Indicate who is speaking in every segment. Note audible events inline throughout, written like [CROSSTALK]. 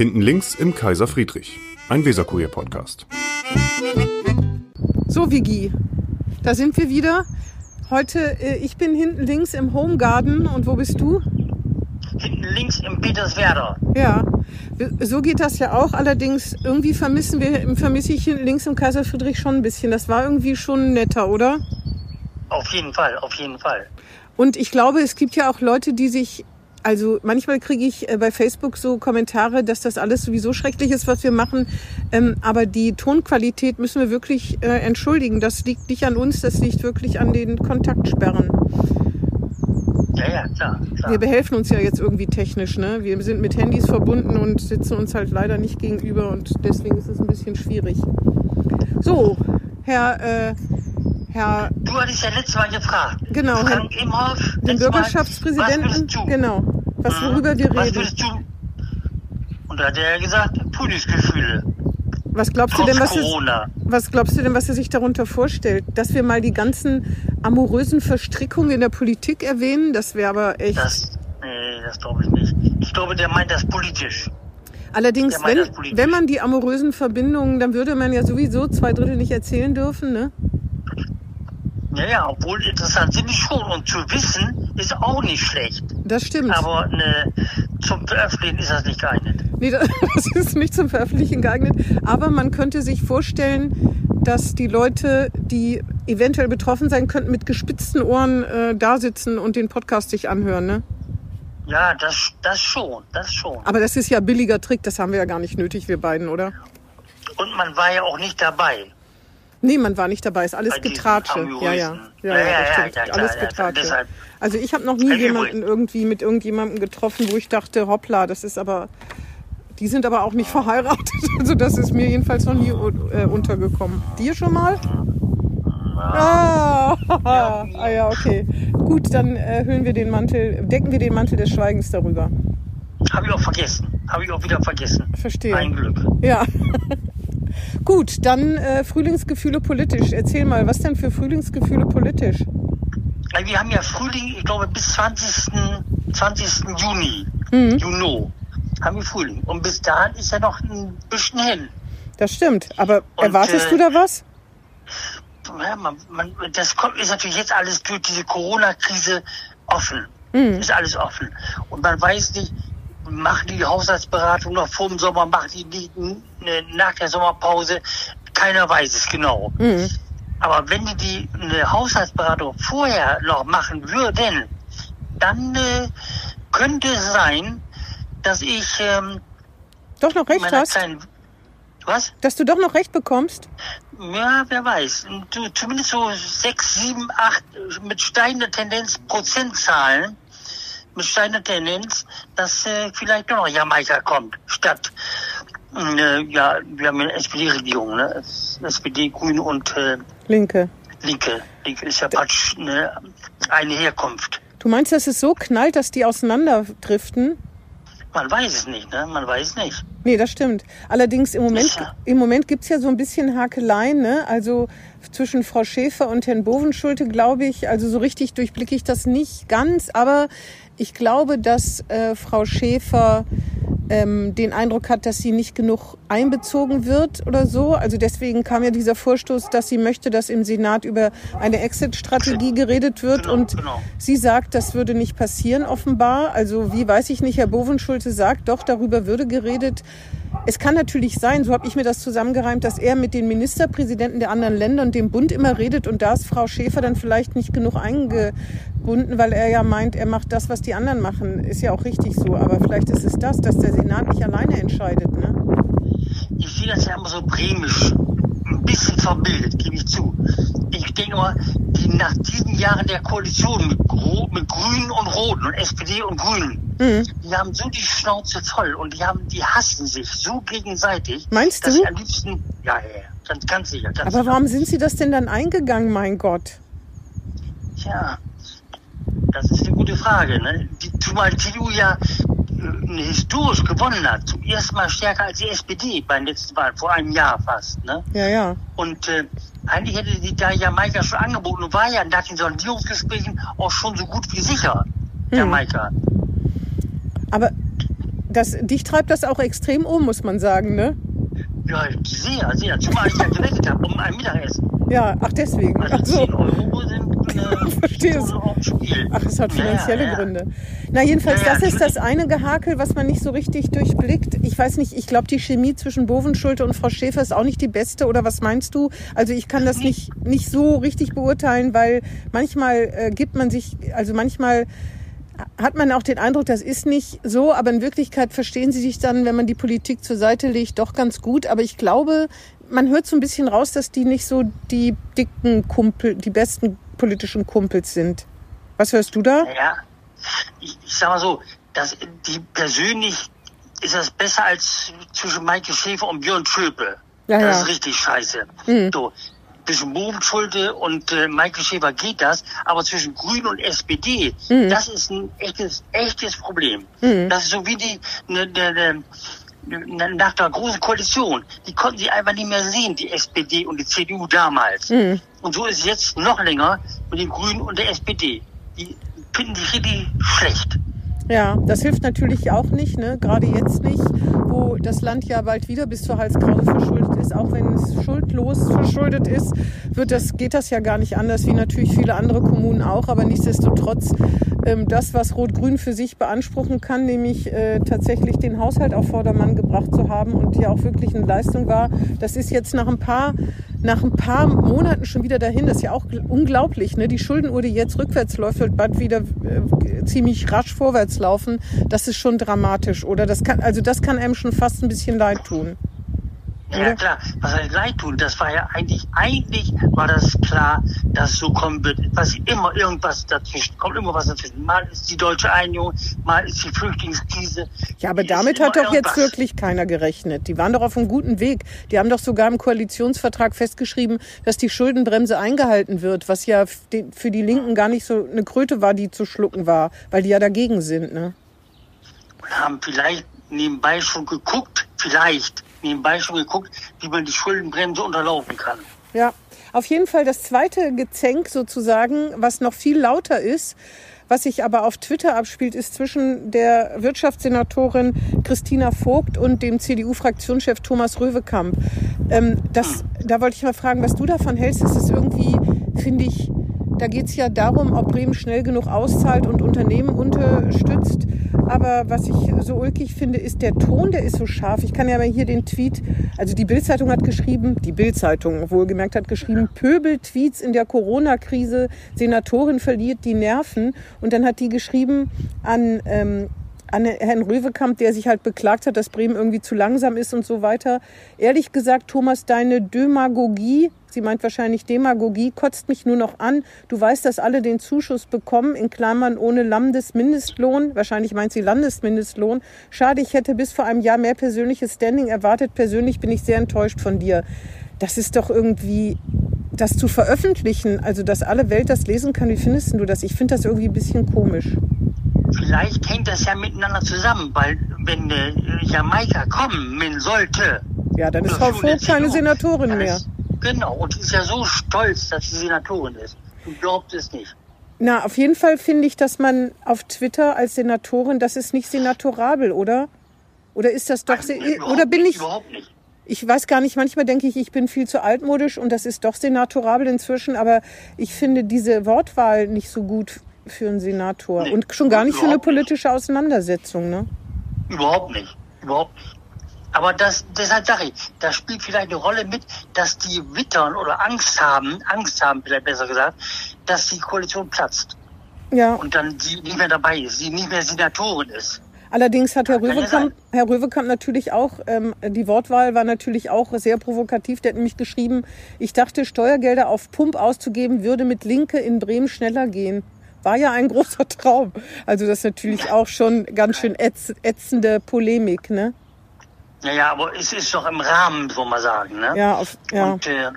Speaker 1: Hinten links im Kaiser Friedrich, ein Weserkurier-Podcast.
Speaker 2: So, Vigi, da sind wir wieder. Heute, äh, ich bin hinten links im Home Garden und wo bist du?
Speaker 3: Hinten links im Peterswerder.
Speaker 2: Ja, so geht das ja auch. Allerdings irgendwie vermissen wir, vermisse ich hinten links im Kaiser Friedrich schon ein bisschen. Das war irgendwie schon netter, oder?
Speaker 3: Auf jeden Fall, auf jeden Fall.
Speaker 2: Und ich glaube, es gibt ja auch Leute, die sich also manchmal kriege ich äh, bei Facebook so Kommentare, dass das alles sowieso schrecklich ist, was wir machen. Ähm, aber die Tonqualität müssen wir wirklich äh, entschuldigen. Das liegt nicht an uns, das liegt wirklich an den Kontaktsperren.
Speaker 3: Ja, ja, klar, klar.
Speaker 2: Wir behelfen uns ja jetzt irgendwie technisch. Ne? Wir sind mit Handys verbunden und sitzen uns halt leider nicht gegenüber und deswegen ist es ein bisschen schwierig. So, Herr äh, Herr.
Speaker 3: Du hattest ja letztes Mal gefragt.
Speaker 2: Genau.
Speaker 3: Frank
Speaker 2: Herr, Imhoff. Den Bürgerschaftspräsidenten.
Speaker 3: was würdest du?
Speaker 2: Genau. Was, worüber wir
Speaker 3: was
Speaker 2: reden.
Speaker 3: Würdest du? Und da hat er gesagt, Frühlingsgefühle.
Speaker 2: Was glaubst
Speaker 3: Trotz
Speaker 2: du denn, was,
Speaker 3: Corona.
Speaker 2: es, was glaubst du denn, was er sich darunter vorstellt? Dass wir mal die ganzen amorösen Verstrickungen in der Politik erwähnen? Das wäre aber echt.
Speaker 3: Das, nee, das glaube ich nicht. Ich glaube, der meint das politisch.
Speaker 2: Allerdings, wenn, wenn man die amorösen Verbindungen, dann würde man ja sowieso zwei Drittel nicht erzählen dürfen, ne?
Speaker 3: Ja, ja, obwohl interessant sind die schon. Und zu wissen ist auch nicht schlecht.
Speaker 2: Das stimmt.
Speaker 3: Aber ne, zum Veröffentlichen ist das nicht geeignet.
Speaker 2: Nee, [LAUGHS] das ist nicht zum Veröffentlichen geeignet. Aber man könnte sich vorstellen, dass die Leute, die eventuell betroffen sein könnten, mit gespitzten Ohren äh, da sitzen und den Podcast sich anhören. Ne?
Speaker 3: Ja, das, das schon, das schon.
Speaker 2: Aber das ist ja billiger Trick, das haben wir ja gar nicht nötig, wir beiden, oder?
Speaker 3: Und man war ja auch nicht dabei.
Speaker 2: Nee, man war nicht dabei, ist alles Getratsche. Ja, ja. Ja,
Speaker 3: Ja,
Speaker 2: ja, alles Getratsche. Also ich habe noch nie jemanden irgendwie mit irgendjemandem getroffen, wo ich dachte, hoppla, das ist aber. Die sind aber auch nicht [LAUGHS] verheiratet. Also das ist mir jedenfalls noch nie äh, untergekommen. Dir schon mal? Ah, [LAUGHS] ah ja, okay. Gut, dann äh, hüllen wir den Mantel, decken wir den Mantel des Schweigens darüber.
Speaker 3: Habe ich auch vergessen. Habe ich auch wieder vergessen.
Speaker 2: Verstehe.
Speaker 3: Ein Glück.
Speaker 2: Ja. [LAUGHS] Gut, dann äh, Frühlingsgefühle politisch. Erzähl mal, was denn für Frühlingsgefühle politisch?
Speaker 3: Wir haben ja Frühling, ich glaube bis 20. 20. Juni,
Speaker 2: Mhm.
Speaker 3: Juni, haben wir Frühling. Und bis dahin ist ja noch ein bisschen hin.
Speaker 2: Das stimmt. Aber
Speaker 3: Und,
Speaker 2: erwartest
Speaker 3: äh,
Speaker 2: du da was?
Speaker 3: Ja, man, man, das kommt, ist natürlich jetzt alles durch diese Corona-Krise offen.
Speaker 2: Mhm.
Speaker 3: Ist alles offen. Und man weiß nicht, machen die Haushaltsberatung noch vor dem Sommer, machen die nicht ne, nach der Sommerpause. Keiner weiß es genau.
Speaker 2: Mhm.
Speaker 3: Aber wenn die, die eine Haushaltsberatung vorher noch machen würden, dann äh, könnte es sein, dass ich ähm,
Speaker 2: Doch noch recht hast?
Speaker 3: kleinen was?
Speaker 2: Dass du doch noch recht bekommst?
Speaker 3: Ja, wer weiß. Du, zumindest so sechs, sieben, acht mit steigender Tendenz Prozentzahlen, mit steigender Tendenz, dass äh, vielleicht doch noch Jamaika kommt, statt äh, ja, wir haben eine SPD-Regierung, ne? SPD, Grüne und äh,
Speaker 2: Linke.
Speaker 3: Linke. Linke ist ja praktisch eine, eine Herkunft.
Speaker 2: Du meinst, dass es so knallt, dass die auseinanderdriften?
Speaker 3: Man weiß es nicht, ne? Man weiß nicht.
Speaker 2: Nee, das stimmt. Allerdings im Moment,
Speaker 3: Ja.
Speaker 2: im Moment gibt's ja so ein bisschen Hakeleien, ne? Also zwischen Frau Schäfer und Herrn Bovenschulte, glaube ich. Also so richtig durchblicke ich das nicht ganz, aber ich glaube, dass äh, Frau Schäfer ähm, den Eindruck hat, dass sie nicht genug einbezogen wird oder so. Also deswegen kam ja dieser Vorstoß, dass sie möchte, dass im Senat über eine Exit-Strategie geredet wird.
Speaker 3: Genau,
Speaker 2: und
Speaker 3: genau.
Speaker 2: sie sagt, das würde nicht passieren offenbar. Also wie weiß ich nicht, Herr Bovenschulte sagt, doch, darüber würde geredet. Es kann natürlich sein, so habe ich mir das zusammengereimt, dass er mit den Ministerpräsidenten der anderen Länder und dem Bund immer redet und da ist Frau Schäfer dann vielleicht nicht genug eingebunden, weil er ja meint, er macht das, was die anderen machen. Ist ja auch richtig so, aber vielleicht ist es das, dass der Senat nicht alleine entscheidet. Ne?
Speaker 3: Ich sehe das ja immer so bremisch, ein bisschen verbildet, gebe ich zu. Ich denke mal, nach diesen Jahren der Koalition mit, mit Grünen und Roten und SPD und Grünen,
Speaker 2: Mhm.
Speaker 3: die haben so die Schnauze voll und die haben, die hassen sich so gegenseitig.
Speaker 2: Meinst
Speaker 3: dass
Speaker 2: du?
Speaker 3: am liebsten, ja, ja, ganz, ganz sicher. Ganz
Speaker 2: Aber
Speaker 3: sicher.
Speaker 2: warum sind Sie das denn dann eingegangen, mein Gott?
Speaker 3: Tja, das ist eine gute Frage. Ne? Die, zumal die CDU ja äh, historisch gewonnen hat, zum ersten Mal stärker als die SPD beim letzten Wahl, vor einem Jahr fast. Ne?
Speaker 2: Ja, ja.
Speaker 3: Und äh, eigentlich hätte die da Jamaika schon angeboten und war ja nach den Sondierungsgesprächen auch schon so gut wie sicher, Jamaika.
Speaker 2: Aber Das, dich treibt das auch extrem um, muss man sagen, ne?
Speaker 3: Ja, sehr, sehr. Zumal ich ja gewettet habe um ein Mittagessen.
Speaker 2: Ja, ach deswegen.
Speaker 3: Also
Speaker 2: Ach so.
Speaker 3: 10 Euro äh,
Speaker 2: Verstehe es. Ach, es hat finanzielle
Speaker 3: ja, ja.
Speaker 2: Gründe. Na, jedenfalls,
Speaker 3: Ja,
Speaker 2: das ist das eine Gehakel, was man nicht so richtig durchblickt. Ich weiß nicht, ich glaube, die Chemie zwischen Bovenschulte und Frau Schäfer ist auch nicht die beste, oder was meinst du? Also ich kann das nicht, nicht so richtig beurteilen, weil manchmal äh, gibt man sich, also manchmal hat man auch den Eindruck, das ist nicht so, aber in Wirklichkeit verstehen sie sich dann, wenn man die Politik zur Seite legt, doch ganz gut. Aber ich glaube, man hört so ein bisschen raus, dass die nicht so die dicken Kumpel, die besten politischen Kumpels sind. Was hörst du da?
Speaker 3: Ja, ich, ich sag mal so, dass die persönlich ist das besser als zwischen Maike Schäfer und Björn Schöpe.
Speaker 2: Ja,
Speaker 3: das
Speaker 2: ja.
Speaker 3: ist richtig scheiße.
Speaker 2: Mhm.
Speaker 3: So, zwischen Bovenschulte und äh, Maike Schäfer geht das, aber zwischen Grün und SPD,
Speaker 2: Mhm.
Speaker 3: das ist ein echtes, echtes Problem.
Speaker 2: Mhm.
Speaker 3: Das ist so wie die ne, ne, ne, nach der großen Koalition, die konnten sie einfach nicht mehr sehen, die SPD und die CDU damals.
Speaker 2: Mhm.
Speaker 3: Und so ist es jetzt noch länger mit den Grünen und der SPD. Die finden die richtig schlecht.
Speaker 2: Ja, das hilft natürlich auch nicht, ne? gerade jetzt nicht, wo das Land ja bald wieder bis zur Halskrause verschuldet ist. Auch wenn es schuldlos verschuldet ist, wird das, geht das ja gar nicht anders, wie natürlich viele andere Kommunen auch. Aber nichtsdestotrotz, ähm, das, was Rot-Grün für sich beanspruchen kann, nämlich äh, tatsächlich den Haushalt auf Vordermann gebracht zu haben und ja auch wirklich eine Leistung war, das ist jetzt nach ein paar nach ein paar Monaten schon wieder dahin. Das ist ja auch unglaublich. Ne? Die Schuldenuhr, die jetzt rückwärts läuft, wird bald wieder äh, ziemlich rasch vorwärts laufen. Das ist schon dramatisch, oder? Das kann, also das kann einem schon fast ein bisschen leid tun.
Speaker 3: Ja klar, was heißt leid tun? Das war ja eigentlich, eigentlich war das klar, dass so kommen wird. Was immer irgendwas dazwischen, kommt immer was dazwischen. Mal ist die deutsche Einigung, mal ist die Flüchtlingskrise.
Speaker 2: Ja, aber damit hat doch jetzt wirklich keiner gerechnet. Die waren doch auf einem guten Weg. Die haben doch sogar im Koalitionsvertrag festgeschrieben, dass die Schuldenbremse eingehalten wird, was ja für die Linken gar nicht so eine Kröte war, die zu schlucken war, weil die ja dagegen sind. Ne?
Speaker 3: Und haben vielleicht nebenbei schon geguckt, vielleicht nebenbei schon geguckt, wie man die Schuldenbremse unterlaufen kann.
Speaker 2: Ja, auf jeden Fall das zweite Gezänk sozusagen, was noch viel lauter ist, was sich aber auf Twitter abspielt, ist zwischen der Wirtschaftssenatorin Christina Vogt und dem CDU-Fraktionschef Thomas Röwekamp. Ähm, das, da wollte ich mal fragen, was du davon hältst. Das ist irgendwie, finde ich, da geht es ja darum, ob Bremen schnell genug auszahlt und Unternehmen unterstützt. Aber was ich so ulkig finde, ist der Ton, der ist so scharf. Ich kann ja mal hier den Tweet, also die Bildzeitung hat geschrieben, die Bildzeitung wohlgemerkt hat geschrieben, Pöbel-Tweets in der Corona-Krise, Senatorin verliert die Nerven. Und dann hat die geschrieben an ähm, an Herrn Röwekamp, der sich halt beklagt hat, dass Bremen irgendwie zu langsam ist und so weiter. Ehrlich gesagt, Thomas, deine Demagogie, sie meint wahrscheinlich Demagogie, kotzt mich nur noch an. Du weißt, dass alle den Zuschuss bekommen, in Klammern ohne Landesmindestlohn. Wahrscheinlich meint sie Landesmindestlohn. Schade, ich hätte bis vor einem Jahr mehr persönliches Standing erwartet. Persönlich bin ich sehr enttäuscht von dir. Das ist doch irgendwie, das zu veröffentlichen, also dass alle Welt das lesen kann. Wie findest du das? Ich finde das irgendwie ein bisschen komisch.
Speaker 3: Vielleicht hängt das ja miteinander zusammen, weil wenn äh, Jamaika kommen sollte,
Speaker 2: Ja, dann ist Frau Vogt keine. Senatorin mehr.
Speaker 3: Ist, genau, und die ist ja so stolz, dass sie Senatorin ist. Du glaubst es nicht.
Speaker 2: Na, auf jeden Fall finde ich, dass man auf Twitter als Senatorin, das ist nicht senatorabel, oder? Oder ist das doch,
Speaker 3: Überhaupt
Speaker 2: oder bin ich,
Speaker 3: Überhaupt nicht.
Speaker 2: ich weiß gar nicht, manchmal denke ich, ich bin viel zu altmodisch und das ist doch senatorabel inzwischen, aber ich finde diese Wortwahl nicht so gut für einen Senator
Speaker 3: Nee,
Speaker 2: und schon gar nicht für eine politische Auseinandersetzung, ne?
Speaker 3: Überhaupt nicht. Überhaupt nicht. Aber das, deshalb sage ich, da spielt vielleicht eine Rolle mit, dass die wittern oder Angst haben, Angst haben vielleicht besser gesagt, dass die Koalition platzt
Speaker 2: Ja.
Speaker 3: und dann sie nicht mehr dabei ist, sie nicht mehr Senatorin ist.
Speaker 2: Allerdings hat Herr Röwekamp, Herr Röwekamp natürlich auch, ähm, die Wortwahl war natürlich auch sehr provokativ. Der hat nämlich geschrieben, ich dachte, Steuergelder auf Pump auszugeben, würde mit Linke in Bremen schneller gehen. War ja ein großer Traum. Also das ist natürlich auch schon ganz schön ätz, ätzende Polemik, ne?
Speaker 3: Naja, aber es ist doch im Rahmen, so mal sagen. Ne?
Speaker 2: Ja, auf, ja.
Speaker 3: Und äh,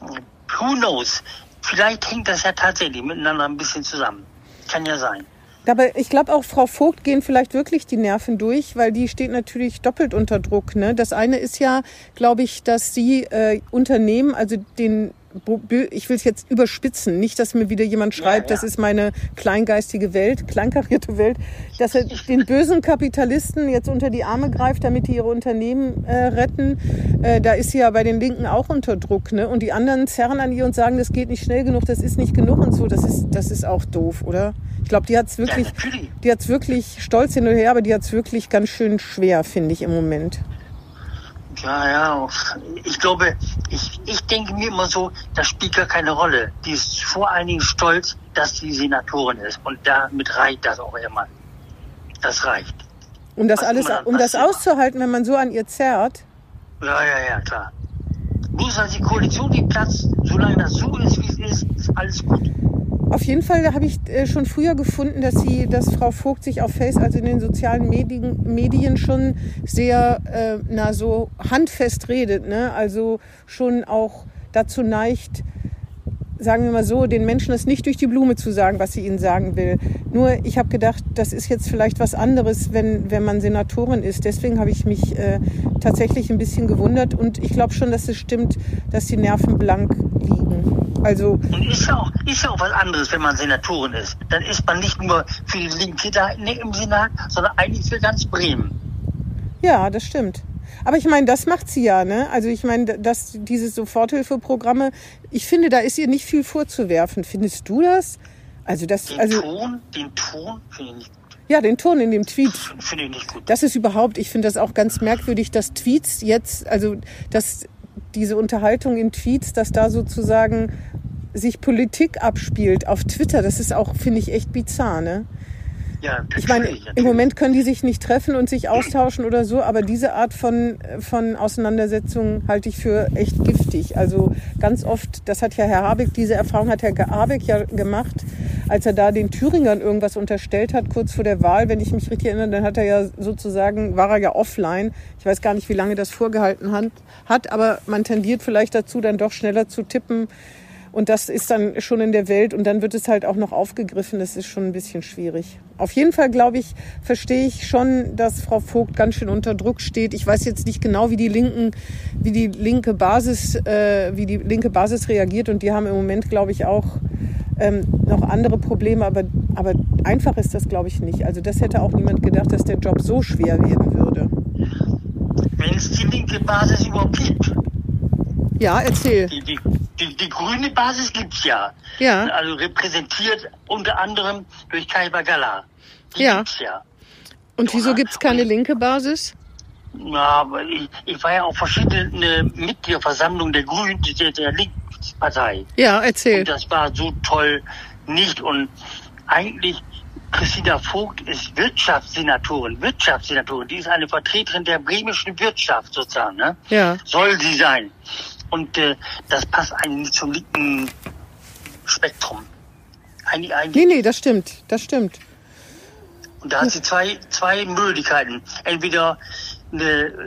Speaker 3: who knows? Vielleicht hängt das ja tatsächlich miteinander ein bisschen zusammen. Kann ja sein.
Speaker 2: Aber ich glaube auch Frau Vogt gehen vielleicht wirklich die Nerven durch, weil die steht natürlich doppelt unter Druck. Ne? Das eine ist ja, glaube ich, dass sie äh, Unternehmen, also den ich will es jetzt überspitzen, nicht, dass mir wieder jemand schreibt,
Speaker 3: Ja, ja.
Speaker 2: das ist meine kleingeistige Welt, kleinkarierte Welt, dass er [LAUGHS] den bösen Kapitalisten jetzt unter die Arme greift, damit die ihre Unternehmen äh, retten. Äh, da ist sie ja bei den Linken auch unter Druck, ne? Und die anderen zerren an ihr und sagen, das geht nicht schnell genug, das ist nicht genug und so. Das ist, das ist auch doof, oder? Ich glaube, die hat's wirklich, die hat's wirklich stolz hin und her, aber die hat's wirklich ganz schön schwer, finde ich im Moment.
Speaker 3: Ja, ja. Ich glaube, ich, ich denke mir immer so, das spielt gar keine Rolle. Die ist vor allen Dingen stolz, dass sie Senatorin ist. Und damit reicht das auch immer. Das reicht.
Speaker 2: Um das
Speaker 3: Was
Speaker 2: alles, um das auszuhalten, wenn man so an ihr zerrt.
Speaker 3: Ja, ja, ja, klar. Bloß als die Koalition nicht platzt, solange das so ist, wie es ist, ist alles gut.
Speaker 2: Auf jeden Fall habe ich äh, schon früher gefunden, dass sie, dass Frau Vogt sich auf Face, also in den sozialen Medien, Medien schon sehr, äh, na so handfest redet, ne? Also schon auch dazu neigt, sagen wir mal so, den Menschen es nicht durch die Blume zu sagen, was sie ihnen sagen will. Nur ich habe gedacht, das ist jetzt vielleicht was anderes, wenn, wenn man Senatorin ist. Deswegen habe ich mich äh, tatsächlich ein bisschen gewundert und ich glaube schon, dass es stimmt, dass die Nerven blank liegen. Also
Speaker 3: Und ist ja auch, ist ja auch was anderes, wenn man Senatorin ist. Dann ist man nicht nur für die Linke da in- im Senat, sondern eigentlich für ganz Bremen.
Speaker 2: Ja, das stimmt. Aber ich meine, das macht sie ja, ne? Also ich meine, dass diese Soforthilfeprogramme, ich finde, da ist ihr nicht viel vorzuwerfen. Findest du das? Also das,
Speaker 3: Den
Speaker 2: also
Speaker 3: Ton, den Ton finde ich nicht gut.
Speaker 2: ja, den Ton in dem Tweet.
Speaker 3: Finde ich nicht gut.
Speaker 2: Das ist überhaupt, ich finde das auch ganz merkwürdig, dass Tweets jetzt, also dass diese Unterhaltung in Tweets, dass da sozusagen sich Politik abspielt auf Twitter, das ist auch, finde ich, echt bizarr, ne?
Speaker 3: Ja,
Speaker 2: Ich meine, im. Moment können die sich nicht treffen und sich austauschen oder so, aber diese Art von, von Auseinandersetzung halte ich für echt giftig. Also ganz oft, das hat ja Herr Habeck, diese Erfahrung hat Herr Habeck ja gemacht, als er da den Thüringern irgendwas unterstellt hat, kurz vor der Wahl, wenn ich mich richtig erinnere, dann hat er ja sozusagen, war er ja offline. Ich weiß gar nicht, wie lange das vorgehalten hat, hat aber man tendiert vielleicht dazu, dann doch schneller zu tippen. Und das ist dann schon in der Welt und dann wird es halt auch noch aufgegriffen. Das ist schon ein bisschen schwierig. Auf jeden Fall, glaube ich, verstehe ich schon, dass Frau Vogt ganz schön unter Druck steht. Ich weiß jetzt nicht genau, wie die Linken, wie die linke Basis, äh, wie die linke Basis reagiert. Und die haben im Moment, glaube ich, auch ähm, noch andere Probleme. Aber, aber einfach ist das, glaube ich, nicht. Also das hätte auch niemand gedacht, dass der Job so schwer werden würde.
Speaker 3: Wenn es die linke Basis überhaupt gibt.
Speaker 2: Ja, erzähl.
Speaker 3: Die, die, die, die grüne Basis gibt's ja.
Speaker 2: Ja.
Speaker 3: Also repräsentiert unter anderem durch Kai Bagala. Die
Speaker 2: Ja.
Speaker 3: gibt's ja.
Speaker 2: Und wieso gibt es keine linke Basis?
Speaker 3: Na, aber ich, ich war ja auf verschiedene Mitgliederversammlungen der Grünen, der, der Linkspartei.
Speaker 2: Ja, erzähl.
Speaker 3: Und das war so toll nicht. Und eigentlich, Christina Vogt ist Wirtschaftssenatorin, Wirtschaftssenatorin. Die ist eine Vertreterin der bremischen Wirtschaft sozusagen. Ne?
Speaker 2: Ja.
Speaker 3: Soll sie sein. Und äh, das passt eigentlich nicht zum linken Spektrum. Eigentlich, eigentlich
Speaker 2: Nee, nee, das stimmt. Das stimmt.
Speaker 3: und da hat sie zwei, zwei Möglichkeiten. Entweder eine,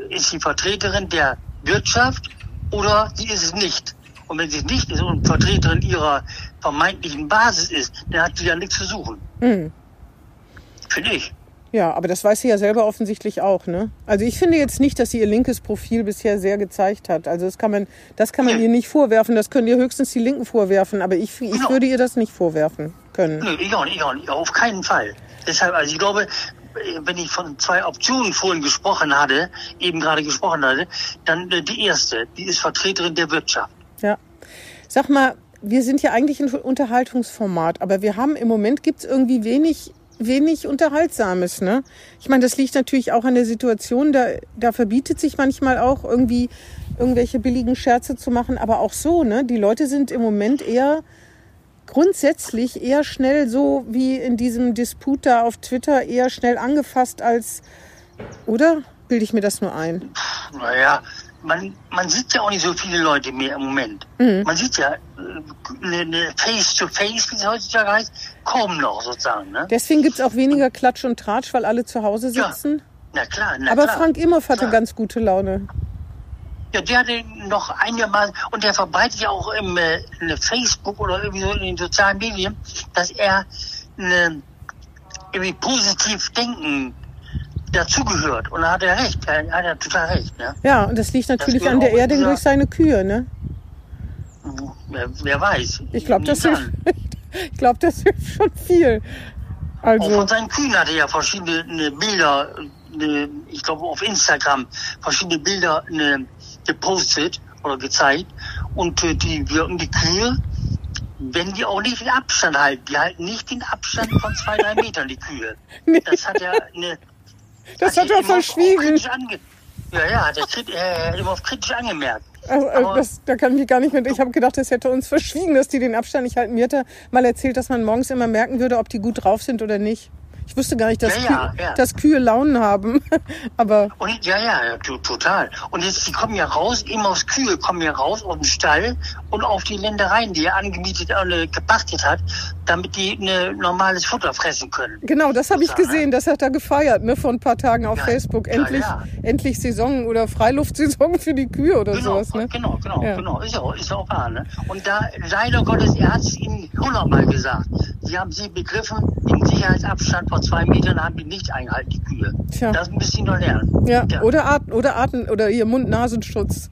Speaker 3: ist sie Vertreterin der Wirtschaft oder sie ist es nicht. Und wenn sie nicht ist und Vertreterin ihrer vermeintlichen Basis ist, dann hat sie ja nichts zu suchen.
Speaker 2: Mhm.
Speaker 3: Finde ich.
Speaker 2: Ja, aber das weiß sie ja selber offensichtlich auch, ne? Also ich finde jetzt nicht, dass sie ihr linkes Profil bisher sehr gezeigt hat. Also das kann man, das kann man
Speaker 3: Nee.
Speaker 2: ihr nicht vorwerfen. Das können ihr höchstens die Linken vorwerfen. Aber ich, ich
Speaker 3: Genau.
Speaker 2: würde ihr das nicht vorwerfen können.
Speaker 3: Nö, ich auch nicht, ich auch nicht. Auf keinen Fall. Deshalb, also ich glaube, wenn ich von zwei Optionen vorhin gesprochen hatte, eben gerade gesprochen hatte, dann äh, die erste, die ist Vertreterin der Wirtschaft.
Speaker 2: Ja. Sag mal, wir sind ja eigentlich ein Unterhaltungsformat, aber wir haben im Moment gibt's irgendwie wenig, wenig Unterhaltsames. Ne? Ich meine, das liegt natürlich auch an der Situation. Da, da verbietet sich manchmal auch irgendwie irgendwelche billigen Scherze zu machen, aber auch so. Ne? Die Leute sind im Moment eher grundsätzlich eher schnell so wie in diesem Disput da auf Twitter eher schnell angefasst als, oder? Bilde ich mir das nur ein?
Speaker 3: Naja, man, man sieht ja auch nicht so viele Leute mehr im Moment.
Speaker 2: Mhm.
Speaker 3: Man sieht ja äh, eine, Face-to-Face, wie es heutzutage heißt, kaum noch sozusagen. Ne?
Speaker 2: Deswegen gibt's auch weniger Klatsch und Tratsch, weil alle zu Hause
Speaker 3: Ja.
Speaker 2: sitzen.
Speaker 3: Na klar, na
Speaker 2: Aber
Speaker 3: klar.
Speaker 2: Frank Imhoff hatte
Speaker 3: Klar.
Speaker 2: ganz gute Laune.
Speaker 3: Ja, der hatte noch einigermaßen, und der verbreitet ja auch im äh, in Facebook oder irgendwie so in den sozialen Medien, dass er eine, irgendwie positiv denken dazugehört. Und da hat er recht, er hat er total recht. Ne?
Speaker 2: Ja, und das liegt natürlich
Speaker 3: gehört
Speaker 2: an der
Speaker 3: auch dieser-
Speaker 2: durch seine Kühe, ne?
Speaker 3: Wer, wer weiß.
Speaker 2: Ich glaube, das, hilft- [LAUGHS] ich glaub, das hilft schon viel.
Speaker 3: Auch
Speaker 2: Also,
Speaker 3: von seinen Kühen hat er ja verschiedene ne, Bilder, ne, ich glaube auf Instagram, verschiedene Bilder ne, gepostet oder gezeigt. Und äh, die, wirken die Kühe, wenn die auch nicht den Abstand halten, die halten nicht den Abstand von zwei, drei Metern, die Kühe. [LAUGHS]
Speaker 2: Nee.
Speaker 3: Das hat er ne,
Speaker 2: das hat er
Speaker 3: immer auf
Speaker 2: verschwiegen.
Speaker 3: ja, ja, hat er, krit- er hat immer auf kritisch angemerkt.
Speaker 2: Also, äh, das, da kann ich mich gar nicht mehr. Ich habe gedacht, das hätte uns verschwiegen, dass die den Abstand nicht halten. Mir hat er mal erzählt, dass man morgens immer merken würde, ob die gut drauf sind oder nicht. Ich wusste gar nicht, dass,
Speaker 3: Ja,
Speaker 2: Kühe,
Speaker 3: ja,
Speaker 2: dass Kühe Launen haben. [LAUGHS] Aber
Speaker 3: Und ja, ja, ja, to- total. Und jetzt, die kommen ja raus, immer aus Kühe kommen ja raus aus dem Stall und auf die Ländereien, die er angemietet, äh, gepachtet hat, damit die ne, normales Futter fressen können.
Speaker 2: genau, das habe ich gesehen. Das hat er gefeiert, ne, vor ein paar Tagen auf
Speaker 3: Ja,
Speaker 2: Facebook. Endlich, endlich Saison oder Freiluftsaison [LAUGHS] für die Kühe oder
Speaker 3: Genau,
Speaker 2: sowas, ne?
Speaker 3: genau, genau, genau. Ist ja auch, ist auch wahr, ne? Und da, leider Gottes, er hat es ihnen hundertmal gesagt. Sie haben sie begriffen, den Sicherheitsabstand von zwei Metern haben die nicht eingehalten, die Kühe.
Speaker 2: Tja.
Speaker 3: Das müssen sie noch lernen.
Speaker 2: Ja,
Speaker 3: Ja.
Speaker 2: oder Atem, oder Atem, oder ihr Mund-Nasenschutz.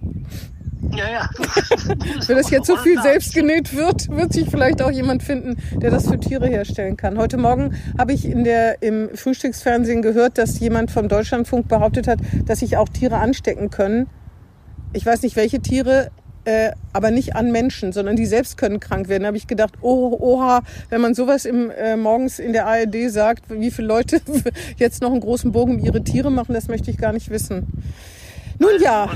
Speaker 3: Ja, ja. [LAUGHS]
Speaker 2: Wenn das jetzt so viel selbst genäht wird, wird sich vielleicht auch jemand finden, der das für Tiere herstellen kann. Heute Morgen habe ich in der, im Frühstücksfernsehen gehört, dass jemand vom Deutschlandfunk behauptet hat, dass sich auch Tiere anstecken können. Ich weiß nicht, welche Tiere, äh, aber nicht an Menschen, sondern die selbst können krank werden. Da habe ich gedacht, oh, oha, wenn man sowas im, äh, morgens in der ARD sagt, wie viele Leute [LAUGHS] jetzt noch einen großen Bogen um ihre Tiere machen, das möchte ich gar nicht wissen. Nun ja,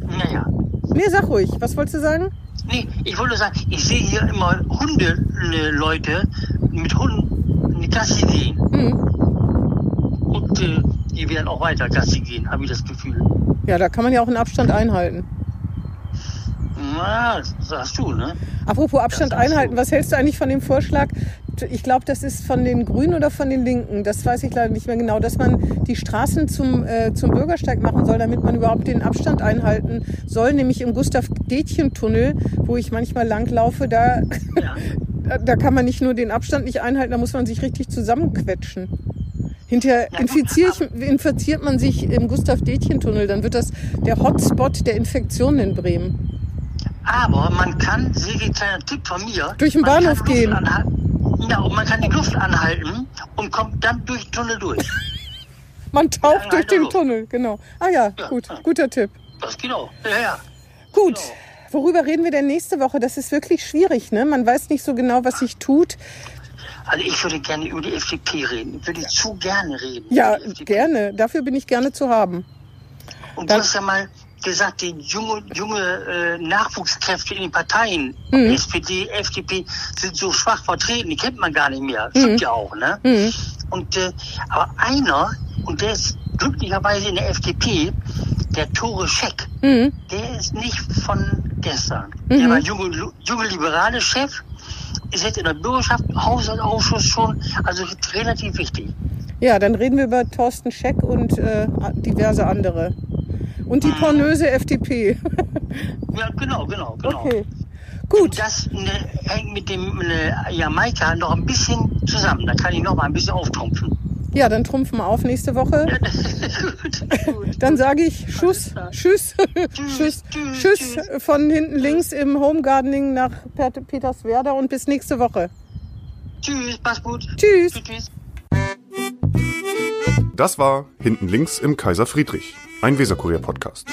Speaker 3: Naja.
Speaker 2: nee, sag ruhig, was wolltest du sagen?
Speaker 3: Nee, ich wollte sagen, ich sehe hier immer Hunde-Leute mit Hunden Gassi gehen.
Speaker 2: Hm.
Speaker 3: Und äh, die werden auch weiter Gassi gehen, habe ich das Gefühl.
Speaker 2: Ja, da kann man ja auch einen Abstand einhalten.
Speaker 3: Das sagst du, ne?
Speaker 2: Apropos Abstand einhalten, was hältst du eigentlich von dem Vorschlag? Ich glaube, das ist von den Grünen oder von den Linken. Das weiß ich leider nicht mehr genau, dass man die Straßen zum, äh, zum Bürgersteig machen soll, damit man überhaupt den Abstand einhalten soll. Nämlich im Gustav-Detchen-Tunnel, wo ich manchmal langlaufe, da,
Speaker 3: Ja. [LAUGHS]
Speaker 2: da- da kann man nicht nur den Abstand nicht einhalten, da muss man sich richtig zusammenquetschen. Hinterher
Speaker 3: Ja,
Speaker 2: infiziert man sich im Gustav-Detchen-Tunnel, dann wird das der Hotspot der Infektionen in Bremen.
Speaker 3: Aber man kann, sehr kleiner Tipp von mir,
Speaker 2: Durch den Bahnhof
Speaker 3: Luft
Speaker 2: gehen.
Speaker 3: Ja, und man kann die Luft anhalten und kommt dann durch den Tunnel durch. [LAUGHS]
Speaker 2: Man taucht durch den
Speaker 3: hallo.
Speaker 2: Tunnel, genau. Ah ja,
Speaker 3: Ja,
Speaker 2: gut,
Speaker 3: ja.
Speaker 2: guter Tipp.
Speaker 3: Das genau. Ja, ja.
Speaker 2: Gut.
Speaker 3: Genau.
Speaker 2: Worüber reden wir denn nächste Woche? Das ist wirklich schwierig, ne? Man weiß nicht so genau, was sich tut.
Speaker 3: Also ich würde gerne über die FDP reden. Ich würde zu gerne reden.
Speaker 2: Ja, gerne. Dafür bin ich gerne zu haben.
Speaker 3: Und du hast ja mal gesagt, die junge, junge äh, Nachwuchskräfte in den Parteien,
Speaker 2: Mhm.
Speaker 3: SPD, FDP, sind so schwach vertreten, die kennt man gar nicht mehr. Stimmt ja auch, ne?
Speaker 2: Mhm.
Speaker 3: Und äh, aber einer, und der ist glücklicherweise in der FDP, der Tore Scheck,
Speaker 2: Mhm.
Speaker 3: der ist nicht von gestern.
Speaker 2: Mhm.
Speaker 3: Der war junge, junge liberale Chef, ist jetzt in der Bürgerschaft, Haushaltsausschuss schon, also relativ wichtig.
Speaker 2: Ja, dann reden wir über Thorsten Scheck und äh, diverse andere. Und die pornöse FDP. [LAUGHS]
Speaker 3: Ja, genau, genau, genau.
Speaker 2: Okay. Gut.
Speaker 3: Das ne, hängt mit dem ne, Jamaika noch ein bisschen zusammen. Da kann ich noch mal ein bisschen auftrumpfen.
Speaker 2: Ja, dann trumpfen wir auf nächste Woche. [LAUGHS]
Speaker 3: gut, gut. [LAUGHS]
Speaker 2: Dann sage ich Schuss. Tschüss, Tschüss,
Speaker 3: tschüss,
Speaker 2: Tschüss
Speaker 3: tschüss.
Speaker 2: von hinten links im Home Gardening nach Pet- Peterswerda und bis nächste Woche.
Speaker 3: Tschüss, mach's gut.
Speaker 2: Tschüss.
Speaker 3: Tschüss, tschüss.
Speaker 1: Das war Hinten links im Kaiser Friedrich, ein Weserkurier-Podcast.